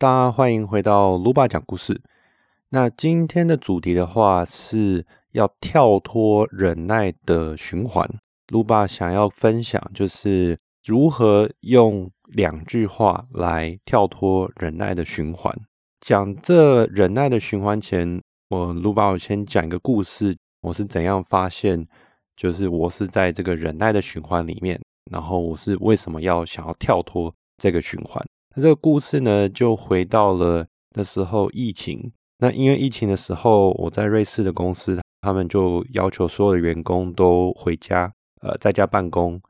大家欢迎回到卢巴讲故事。那今天的主题的话是要跳脱忍耐的循环。卢巴想要分享就是如何用两句话来跳脱忍耐的循环。讲这忍耐的循环前，我卢巴我先讲一个故事。我是怎样发现，就是我是在这个忍耐的循环里面，然后我是为什么要想要跳脱这个循环。那这个故事呢，就回到了那时候疫情。那因为疫情的时候，我在瑞士的公司，他们就要求所有的员工都回家，呃，在家办公。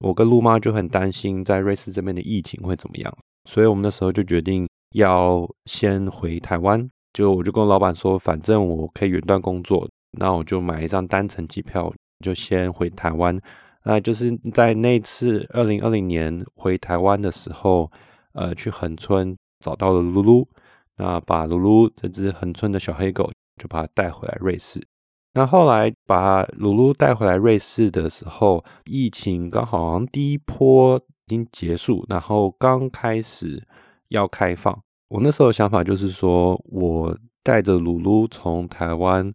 我跟陆妈就很担心在瑞士这边的疫情会怎么样，所以我们那时候就决定要先回台湾。就我就跟老板说，反正我可以远端工作，那我就买一张单程机票，就先回台湾。那就是在那次二零二零年回台湾的时候。呃，去横村找到了噜噜，那把噜噜这只横村的小黑狗就把它带回来瑞士。那后来把噜噜带回来瑞士的时候，疫情刚好好像第一波已经结束，然后刚开始要开放。我那时候的想法就是说，我带着噜噜从台湾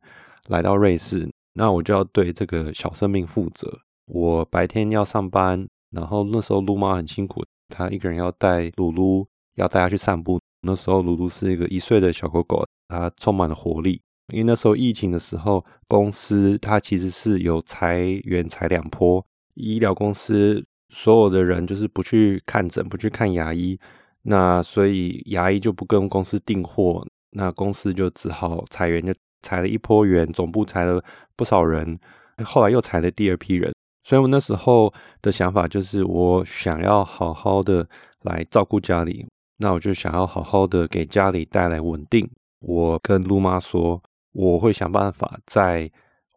来到瑞士，那我就要对这个小生命负责。我白天要上班，然后那时候撸妈很辛苦。他一个人要带鲁鲁，要带他去散步。那时候鲁鲁是一个一岁的小狗狗，它充满了活力。因为那时候疫情的时候，公司它其实是有裁员裁两波，医疗公司所有的人就是不去看诊，不去看牙医，那所以牙医就不跟公司订货，那公司就只好裁员，就裁了一波员，总部裁了不少人，后来又裁了第二批人。所以我那时候的想法就是，我想要好好的来照顾家里，那我就想要好好的给家里带来稳定。我跟陆妈说，我会想办法在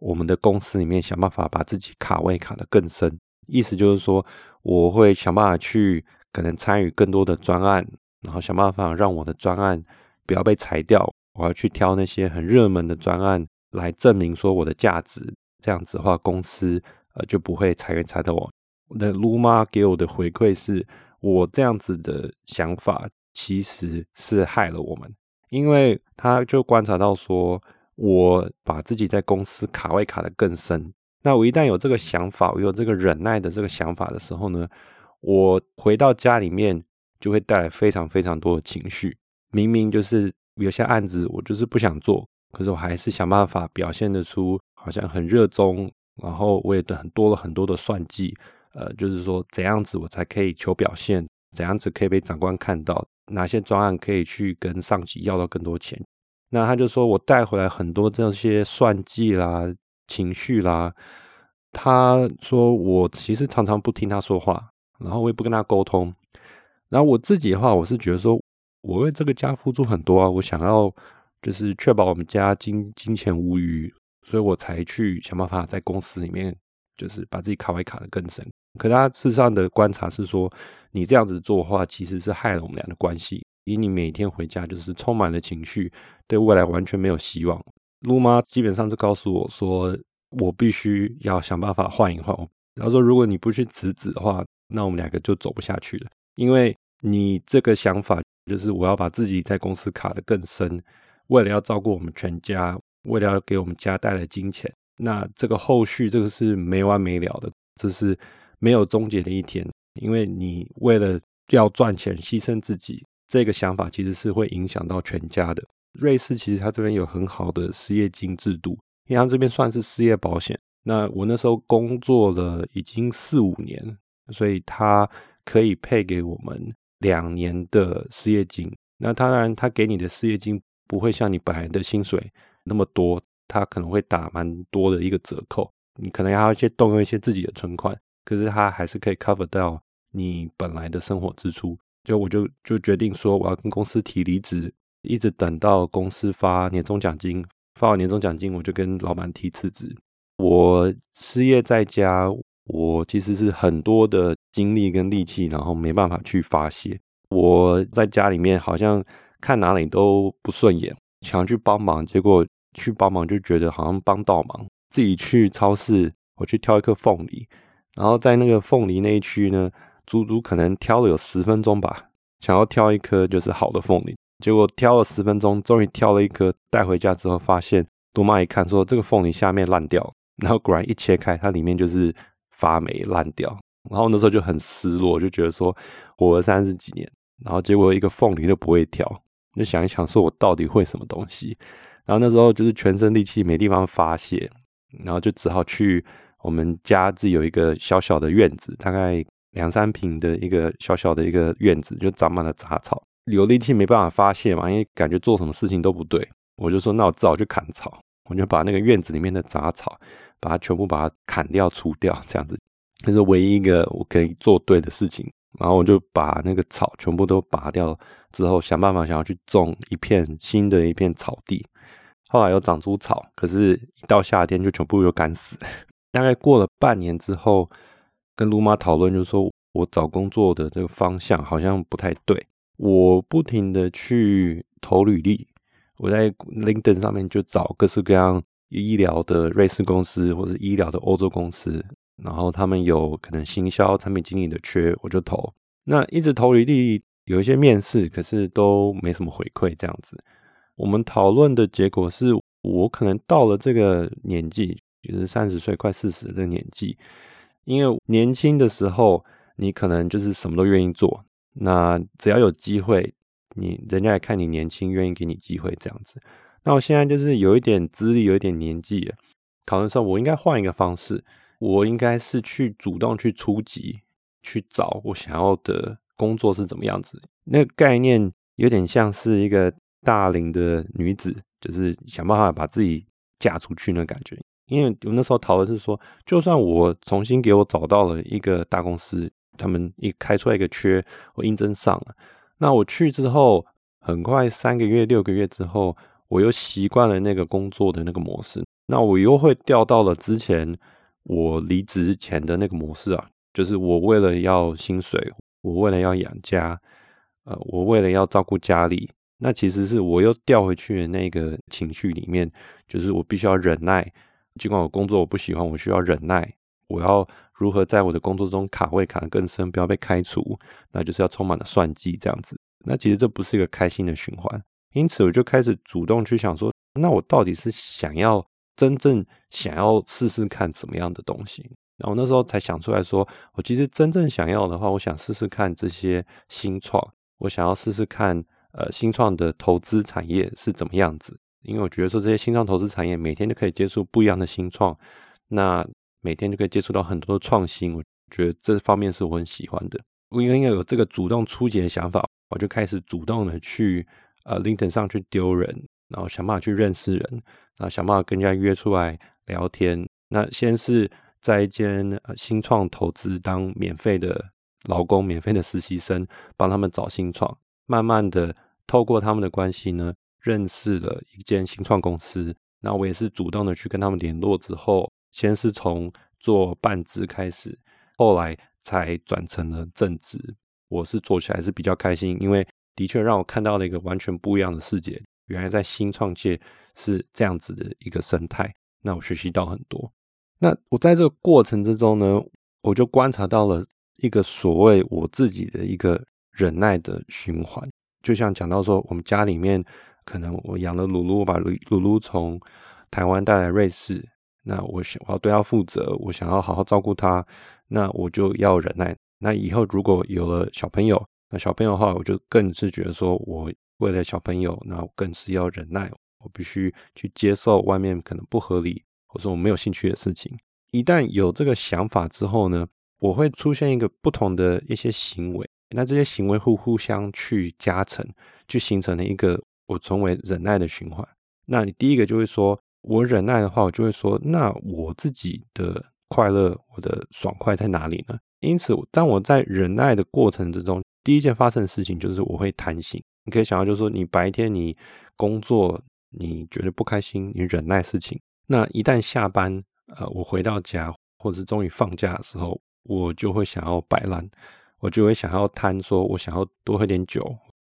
我们的公司里面想办法把自己卡位卡得更深。意思就是说，我会想办法去可能参与更多的专案，然后想办法让我的专案不要被裁掉。我要去挑那些很热门的专案来证明说我的价值。这样子的话，公司。呃，就不会裁员裁到我。那卢妈给我的回馈是，我这样子的想法其实是害了我们，因为他就观察到说，我把自己在公司卡位卡的更深。那我一旦有这个想法，我有这个忍耐的这个想法的时候呢，我回到家里面就会带来非常非常多的情绪。明明就是有些案子我就是不想做，可是我还是想办法表现得出好像很热衷。然后我也很多了很多的算计，呃，就是说怎样子我才可以求表现，怎样子可以被长官看到，哪些专案可以去跟上级要到更多钱。那他就说我带回来很多这些算计啦、情绪啦。他说我其实常常不听他说话，然后我也不跟他沟通。然后我自己的话，我是觉得说我为这个家付出很多啊，我想要就是确保我们家金金钱无余。所以我才去想办法在公司里面，就是把自己卡位卡的更深。可他事实上的观察是说，你这样子做的话，其实是害了我们俩的关系。以你每天回家就是充满了情绪，对未来完全没有希望。陆妈基本上就告诉我说，我必须要想办法换一换。他说，如果你不去辞职的话，那我们两个就走不下去了。因为你这个想法就是我要把自己在公司卡的更深，为了要照顾我们全家。为了要给我们家带来金钱，那这个后续这个是没完没了的，这是没有终结的一天。因为你为了要赚钱牺牲自己，这个想法其实是会影响到全家的。瑞士其实它这边有很好的失业金制度，因为它这边算是失业保险。那我那时候工作了已经四五年，所以它可以配给我们两年的失业金。那当然，它给你的失业金不会像你本来的薪水。那么多，他可能会打蛮多的一个折扣，你可能还要一些动用一些自己的存款，可是他还是可以 cover 到你本来的生活支出。就我就就决定说，我要跟公司提离职，一直等到公司发年终奖金，发完年终奖金，我就跟老板提辞职。我失业在家，我其实是很多的精力跟力气，然后没办法去发泄。我在家里面好像看哪里都不顺眼。想去帮忙，结果去帮忙就觉得好像帮倒忙。自己去超市，我去挑一颗凤梨，然后在那个凤梨那一区呢，足足可能挑了有十分钟吧。想要挑一颗就是好的凤梨，结果挑了十分钟，终于挑了一颗带回家之后，发现多妈一看说这个凤梨下面烂掉，然后果然一切开，它里面就是发霉烂掉。然后那时候就很失落，就觉得说活了三十几年，然后结果一个凤梨都不会挑，就想一想说我到底会什么东西？然后那时候就是全身力气没地方发泄，然后就只好去我们家自己有一个小小的院子，大概两三平的一个小小的一个院子，就长满了杂草，有力气没办法发泄嘛，因为感觉做什么事情都不对，我就说那我只好去砍草，我就把那个院子里面的杂草，把它全部把它砍掉除掉，这样子，这是唯一一个我可以做对的事情。然后我就把那个草全部都拔掉之后，想办法想要去种一片新的一片草地。后来又长出草，可是一到夏天就全部又干死。大概过了半年之后，跟卢妈讨论，就说我找工作的这个方向好像不太对。我不停的去投履历，我在 LinkedIn 上面就找各式各样医疗的瑞士公司或者医疗的欧洲公司，然后他们有可能行销产品经理的缺，我就投。那一直投履历，有一些面试，可是都没什么回馈，这样子。我们讨论的结果是，我可能到了这个年纪，就是三十岁快四十这个年纪，因为年轻的时候，你可能就是什么都愿意做，那只要有机会，你人家也看你年轻，愿意给你机会这样子。那我现在就是有一点资历，有一点年纪，讨论说，我应该换一个方式，我应该是去主动去出击，去找我想要的工作是怎么样子。那个概念有点像是一个。大龄的女子就是想办法把自己嫁出去那感觉，因为我那时候讨论是说，就算我重新给我找到了一个大公司，他们一开出来一个缺，我应征上了，那我去之后，很快三个月、六个月之后，我又习惯了那个工作的那个模式，那我又会调到了之前我离职前的那个模式啊，就是我为了要薪水，我为了要养家，呃，我为了要照顾家里。那其实是我又掉回去的那个情绪里面，就是我必须要忍耐，尽管我工作我不喜欢，我需要忍耐。我要如何在我的工作中卡位卡得更深，不要被开除？那就是要充满了算计这样子。那其实这不是一个开心的循环，因此我就开始主动去想说，那我到底是想要真正想要试试看什么样的东西？然后那时候才想出来说，我其实真正想要的话，我想试试看这些新创，我想要试试看。呃，新创的投资产业是怎么样子？因为我觉得说这些新创投资产业每天都可以接触不一样的新创，那每天就可以接触到很多的创新。我觉得这方面是我很喜欢的。我应该有这个主动出击的想法，我就开始主动的去呃 LinkedIn 上去丢人，然后想办法去认识人，然后想办法跟人家约出来聊天。那先是在一间新创投资当免费的劳工、免费的实习生，帮他们找新创。慢慢的，透过他们的关系呢，认识了一间新创公司。那我也是主动的去跟他们联络之后，先是从做半职开始，后来才转成了正职。我是做起来是比较开心，因为的确让我看到了一个完全不一样的世界。原来在新创界是这样子的一个生态，那我学习到很多。那我在这个过程之中呢，我就观察到了一个所谓我自己的一个。忍耐的循环，就像讲到说，我们家里面可能我养了鲁鲁，把鲁鲁鲁从台湾带来瑞士，那我想我要对他负责，我想要好好照顾他，那我就要忍耐。那以后如果有了小朋友，那小朋友的话，我就更是觉得说我为了小朋友，那我更是要忍耐，我必须去接受外面可能不合理或者我没有兴趣的事情。一旦有这个想法之后呢，我会出现一个不同的一些行为。那这些行为会互相去加成，就形成了一个我成为忍耐的循环。那你第一个就会说，我忍耐的话，我就会说，那我自己的快乐，我的爽快在哪里呢？因此，当我在忍耐的过程之中，第一件发生的事情就是我会贪心。你可以想到，就是说，你白天你工作，你觉得不开心，你忍耐事情。那一旦下班，呃，我回到家，或者是终于放假的时候，我就会想要摆烂。我就会想要贪，说我想要多喝点酒，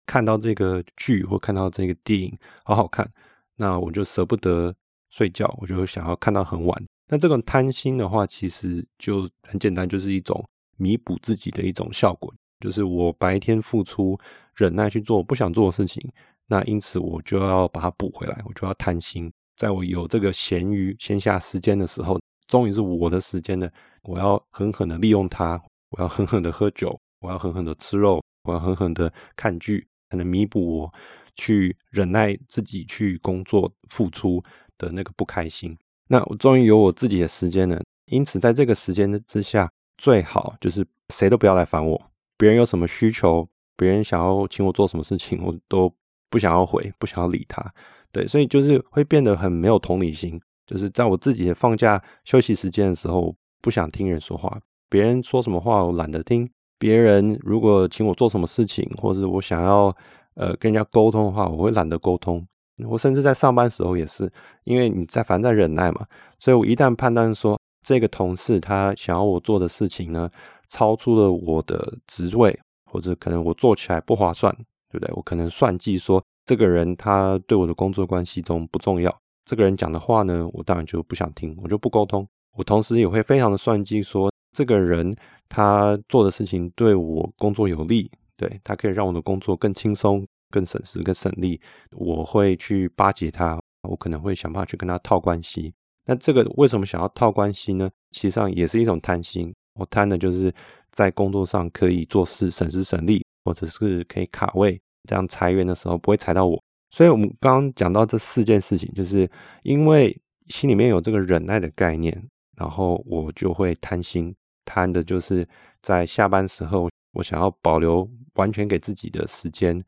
看到这个剧或看到这个电影好好看，那我就舍不得睡觉，我就会想要看到很晚。那这种贪心的话，其实就很简单，就是一种弥补自己的一种效果，就是我白天付出忍耐去做我不想做的事情，那因此我就要把它补回来，我就要贪心，在我有这个闲余闲暇时间的时候，终于是我的时间了，我要狠狠的利用它，我要狠狠的喝酒，我要狠狠的吃肉，我要狠狠的看剧，才能弥补我去忍耐自己去工作付出的那个不开心。那我终于有我自己的时间了，因此在这个时间之下，最好就是谁都不要来烦我，别人有什么需求。别人想要请我做什么事情，我都不想要回，不想要理他。对，所以就是会变得很没有同理心。就是在我自己的放假休息时间的时候，不想听人说话。别人说什么话，我懒得听。别人如果请我做什么事情，或者我想要呃跟人家沟通的话，我会懒得沟通。我甚至在上班时候也是，因为你在反在忍耐嘛，所以我一旦判断说这个同事他想要我做的事情呢，超出了我的职位。或者可能我做起来不划算，对不对？我可能算计说，这个人他对我的工作关系中不重要。这个人讲的话呢，我当然就不想听，我就不沟通。我同时也会非常的算计说，这个人他做的事情对我工作有利，对他可以让我的工作更轻松、更省时、更省力。我会去巴结他，我可能会想办法去跟他套关系。那这个为什么想要套关系呢？其实上也是一种贪心。我贪的就是。在工作上可以做事省时省力，或者是可以卡位，这样裁员的时候不会裁到我。所以，我们刚刚讲到这四件事情，就是因为心里面有这个忍耐的概念，然后我就会贪心，贪的就是在下班时候，我想要保留完全给自己的时间，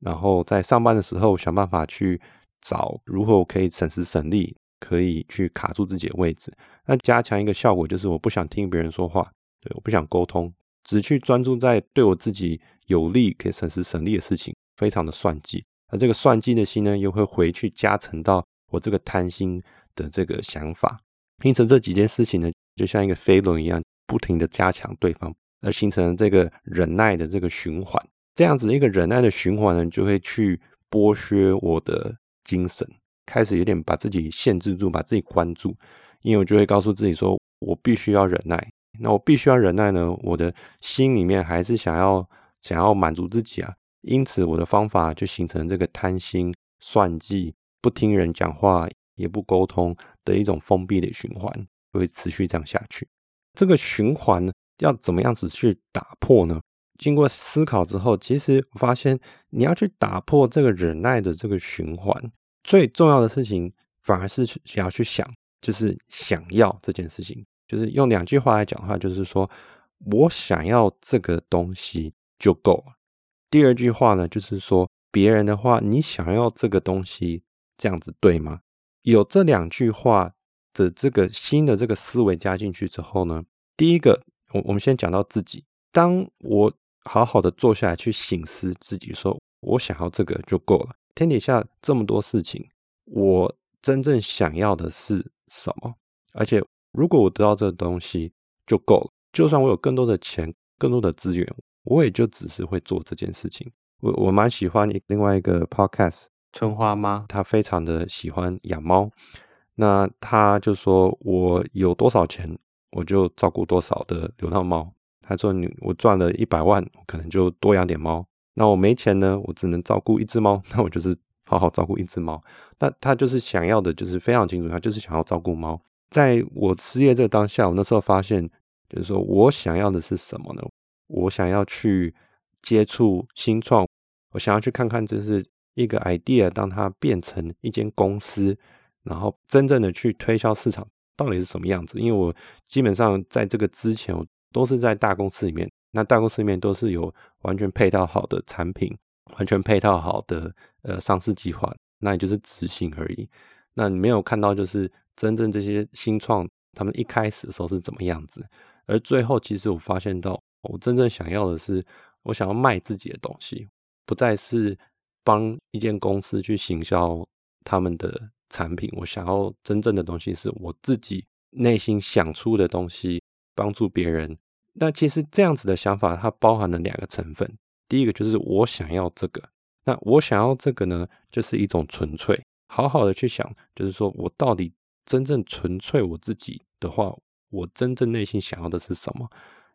然后在上班的时候想办法去找如何可以省时省力，可以去卡住自己的位置。那加强一个效果就是我不想听别人说话。对，我不想沟通，只去专注在对我自己有利、可以省时省力的事情，非常的算计。而这个算计的心呢，又会回去加成到我这个贪心的这个想法。因此，这几件事情呢，就像一个飞轮一样，不停的加强对方，而形成这个忍耐的这个循环。这样子一个忍耐的循环呢，就会去剥削我的精神，开始有点把自己限制住，把自己关住。因为我就会告诉自己说，我必须要忍耐。那我必须要忍耐呢，我的心里面还是想要想要满足自己啊，因此我的方法就形成这个贪心、算计、不听人讲话、也不沟通的一种封闭的循环，会持续这样下去。这个循环呢，要怎么样子去打破呢？经过思考之后，其实我发现你要去打破这个忍耐的这个循环，最重要的事情反而是想要去想，就是想要这件事情。就是用两句话来讲的话，就是说我想要这个东西就够了。第二句话呢，就是说别人的话，你想要这个东西这样子对吗？有这两句话的这个新的这个思维加进去之后呢，第一个，我我们先讲到自己。当我好好的坐下来去醒思自己，说我想要这个就够了。天底下这么多事情，我真正想要的是什么？而且。如果我得到这个东西就够了，就算我有更多的钱、更多的资源，我也就只是会做这件事情。我我蛮喜欢另外一个 podcast 春花妈，她非常的喜欢养猫。那她就说我有多少钱，我就照顾多少的流浪猫。她说你我赚了一百万，我可能就多养点猫。那我没钱呢，我只能照顾一只猫，那我就是好好照顾一只猫。那她就是想要的，就是非常清楚，她就是想要照顾猫。在我失业这个当下，我那时候发现，就是说我想要的是什么呢？我想要去接触新创，我想要去看看这是一个 idea，当它变成一间公司，然后真正的去推销市场到底是什么样子？因为我基本上在这个之前，我都是在大公司里面，那大公司里面都是有完全配套好的产品，完全配套好的呃上市计划，那也就是执行而已。那你没有看到就是。真正这些新创，他们一开始的时候是怎么样子？而最后，其实我发现到，我真正想要的是，我想要卖自己的东西，不再是帮一间公司去行销他们的产品。我想要真正的东西是我自己内心想出的东西，帮助别人。那其实这样子的想法，它包含了两个成分。第一个就是我想要这个，那我想要这个呢，就是一种纯粹，好好的去想，就是说我到底。真正纯粹我自己的话，我真正内心想要的是什么？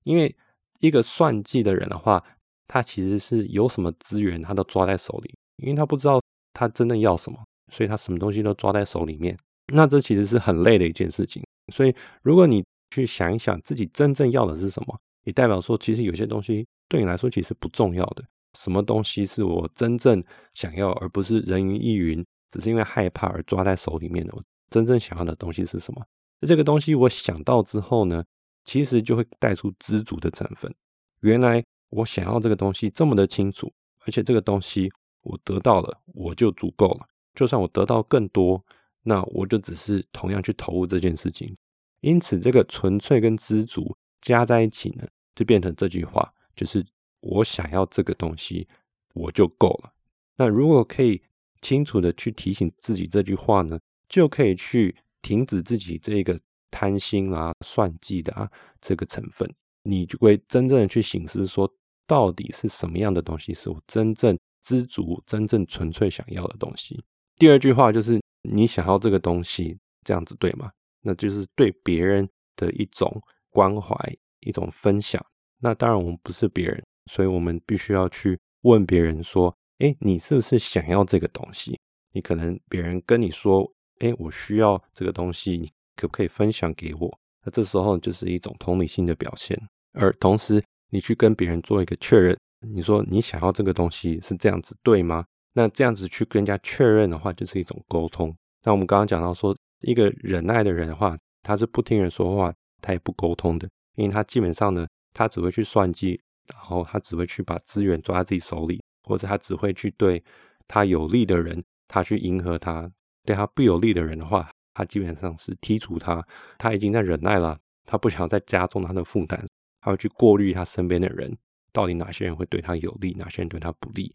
因为一个算计的人的话，他其实是有什么资源，他都抓在手里，因为他不知道他真正要什么，所以他什么东西都抓在手里面。那这其实是很累的一件事情。所以，如果你去想一想自己真正要的是什么，也代表说，其实有些东西对你来说其实不重要的。什么东西是我真正想要，而不是人云亦云，只是因为害怕而抓在手里面的？真正想要的东西是什么？这个东西我想到之后呢，其实就会带出知足的成分。原来我想要这个东西这么的清楚，而且这个东西我得到了，我就足够了。就算我得到更多，那我就只是同样去投入这件事情。因此，这个纯粹跟知足加在一起呢，就变成这句话，就是我想要这个东西，我就够了。那如果可以清楚的去提醒自己这句话呢，就可以去停止自己这个贪心啊、算计的啊这个成分，你就会真正的去醒思，说到底是什么样的东西是我真正知足、真正纯粹想要的东西。第二句话就是你想要这个东西，这样子对吗？那就是对别人的一种关怀，一种分享。那当然，我们不是别人，所以我们必须要去问别人说：“哎，你是不是想要这个东西？”你可能别人跟你说：“哎，我需要这个东西，你可不可以分享给我？”那这时候就是一种同理心的表现。而同时，你去跟别人做一个确认，你说你想要这个东西是这样子对吗？那这样子去跟人家确认的话，就是一种沟通。那我们刚刚讲到说。一个忍耐的人的话，他是不听人说话，他也不沟通的，因为他基本上呢，他只会去算计，然后他只会去把资源抓在自己手里，或者他只会去对他有利的人，他去迎合他；对他不有利的人的话，他基本上是剔除他。他已经在忍耐了，他不想再加重他的负担，他会去过滤他身边的人，到底哪些人会对他有利，哪些人对他不利。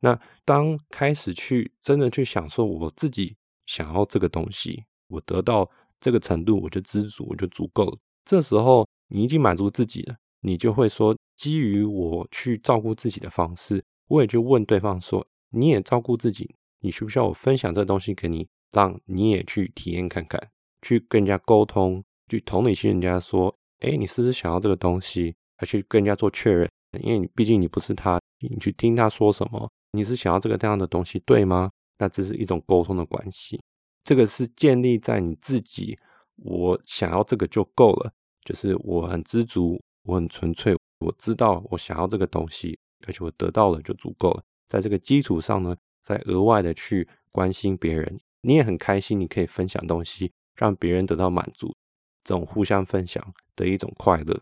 那当开始去真的去享受我自己想要这个东西。我得到这个程度，我就知足，我就足够了。这时候你已经满足自己了，你就会说，基于我去照顾自己的方式，我也就问对方说，你也照顾自己，你需不需要我分享这东西给你，让你也去体验看看，去跟人家沟通，去同理心人家说，哎，你是不是想要这个东西，而去跟人家做确认，因为你毕竟你不是他，你去听他说什么，你是想要这个这样的东西，对吗？那这是一种沟通的关系。这个是建立在你自己，我想要这个就够了，就是我很知足，我很纯粹，我知道我想要这个东西，而且我得到了就足够了。在这个基础上呢，再额外的去关心别人，你也很开心，你可以分享东西，让别人得到满足，这种互相分享的一种快乐。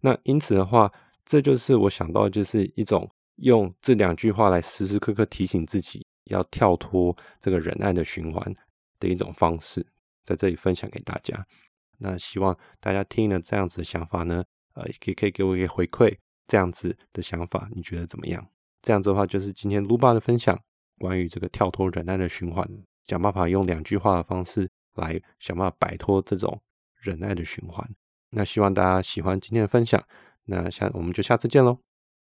那因此的话，这就是我想到，就是一种用这两句话来时时刻刻提醒自己，要跳脱这个忍耐的循环。的一种方式，在这里分享给大家。那希望大家听了这样子的想法呢，呃，也可以给我一个回馈。这样子的想法，你觉得怎么样？这样子的话，就是今天卢巴的分享，关于这个跳脱忍耐的循环，想办法用两句话的方式来想办法摆脱这种忍耐的循环。那希望大家喜欢今天的分享。那下我们就下次见喽。